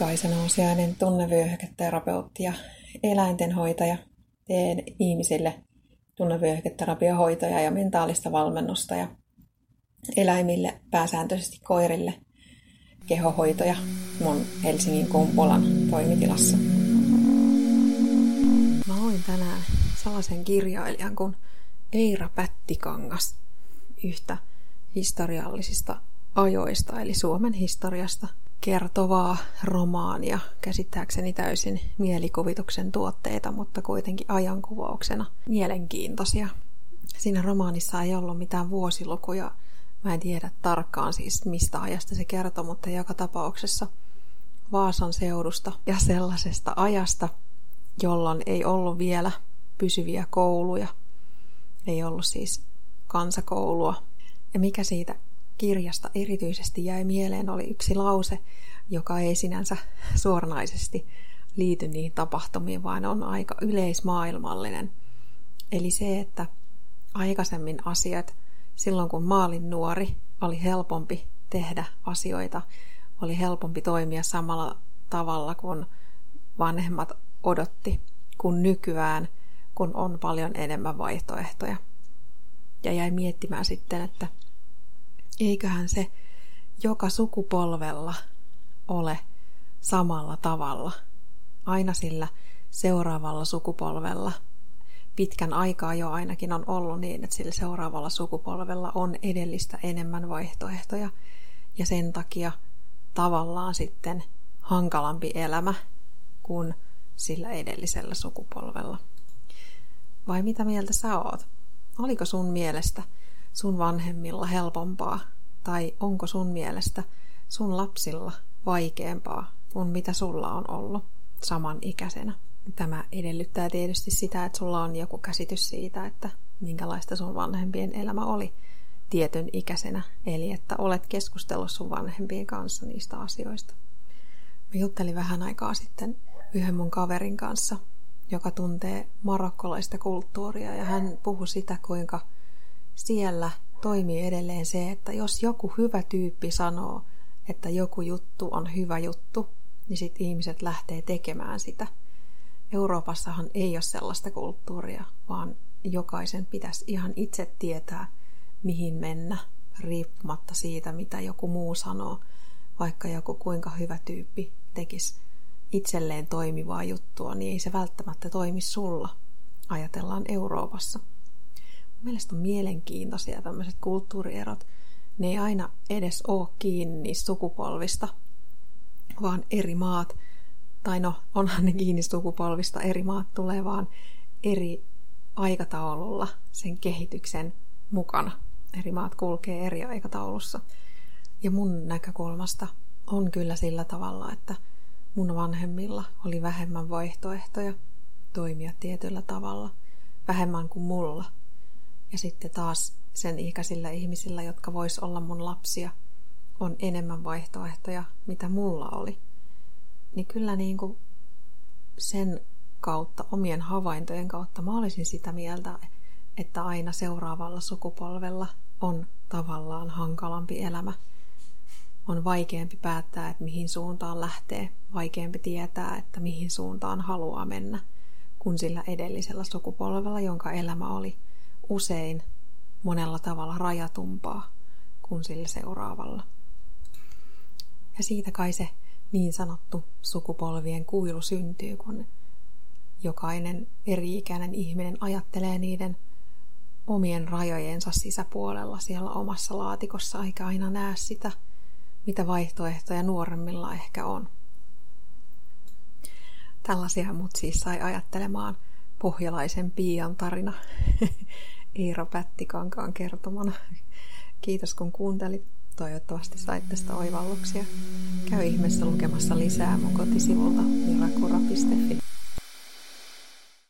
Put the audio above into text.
Kaisa Nousiainen, tunnevyöhyketerapeutti ja eläintenhoitaja. Teen ihmisille tunnevyöhyketerapiohoitoja ja mentaalista valmennusta ja eläimille, pääsääntöisesti koirille, kehohoitoja mun Helsingin Kumpulan toimitilassa. Mä luin tänään sellaisen kirjailijan kuin Eira Pättikangas yhtä historiallisista ajoista, eli Suomen historiasta kertovaa romaania, käsittääkseni täysin mielikuvituksen tuotteita, mutta kuitenkin ajankuvauksena mielenkiintoisia. Siinä romaanissa ei ollut mitään vuosilukuja, mä en tiedä tarkkaan siis mistä ajasta se kertoo, mutta joka tapauksessa Vaasan seudusta ja sellaisesta ajasta, jolloin ei ollut vielä pysyviä kouluja, ei ollut siis kansakoulua. Ja mikä siitä kirjasta erityisesti jäi mieleen oli yksi lause, joka ei sinänsä suoranaisesti liity niihin tapahtumiin, vaan on aika yleismaailmallinen. Eli se, että aikaisemmin asiat, silloin kun maalin nuori, oli helpompi tehdä asioita, oli helpompi toimia samalla tavalla kuin vanhemmat odotti, kun nykyään, kun on paljon enemmän vaihtoehtoja. Ja jäi miettimään sitten, että eiköhän se joka sukupolvella ole samalla tavalla. Aina sillä seuraavalla sukupolvella pitkän aikaa jo ainakin on ollut niin, että sillä seuraavalla sukupolvella on edellistä enemmän vaihtoehtoja ja sen takia tavallaan sitten hankalampi elämä kuin sillä edellisellä sukupolvella. Vai mitä mieltä sä oot? Oliko sun mielestä sun vanhemmilla helpompaa tai onko sun mielestä sun lapsilla vaikeampaa kuin mitä sulla on ollut samanikäisenä. Tämä edellyttää tietysti sitä, että sulla on joku käsitys siitä, että minkälaista sun vanhempien elämä oli tietyn ikäisenä, eli että olet keskustellut sun vanhempien kanssa niistä asioista. Mä juttelin vähän aikaa sitten yhden mun kaverin kanssa, joka tuntee marokkolaista kulttuuria, ja hän puhui sitä, kuinka siellä toimii edelleen se, että jos joku hyvä tyyppi sanoo, että joku juttu on hyvä juttu, niin sitten ihmiset lähtee tekemään sitä. Euroopassahan ei ole sellaista kulttuuria, vaan jokaisen pitäisi ihan itse tietää, mihin mennä, riippumatta siitä, mitä joku muu sanoo, vaikka joku kuinka hyvä tyyppi tekisi itselleen toimivaa juttua, niin ei se välttämättä toimi sulla, ajatellaan Euroopassa. Mielestäni on mielenkiintoisia tämmöiset kulttuurierot. Ne ei aina edes ole kiinni sukupolvista, vaan eri maat, tai no onhan ne kiinni sukupolvista, eri maat tulee vaan eri aikataululla sen kehityksen mukana. Eri maat kulkee eri aikataulussa. Ja mun näkökulmasta on kyllä sillä tavalla, että mun vanhemmilla oli vähemmän vaihtoehtoja toimia tietyllä tavalla, vähemmän kuin mulla – ja sitten taas sen ikäisillä ihmisillä, jotka vois olla mun lapsia, on enemmän vaihtoehtoja, mitä mulla oli. Niin kyllä niin kuin sen kautta, omien havaintojen kautta, mä olisin sitä mieltä, että aina seuraavalla sukupolvella on tavallaan hankalampi elämä. On vaikeampi päättää, että mihin suuntaan lähtee, vaikeampi tietää, että mihin suuntaan haluaa mennä, kuin sillä edellisellä sukupolvella, jonka elämä oli – usein monella tavalla rajatumpaa kuin sillä seuraavalla. Ja siitä kai se niin sanottu sukupolvien kuilu syntyy, kun jokainen eri-ikäinen ihminen ajattelee niiden omien rajojensa sisäpuolella siellä omassa laatikossa, eikä aina näe sitä, mitä vaihtoehtoja nuoremmilla ehkä on. Tällaisia mut siis sai ajattelemaan pohjalaisen Pian tarina Iiro Pättikankaan kertomana. Kiitos kun kuuntelit. Toivottavasti sait tästä oivalluksia. Käy ihmeessä lukemassa lisää mun kotisivulta mirakura.fi.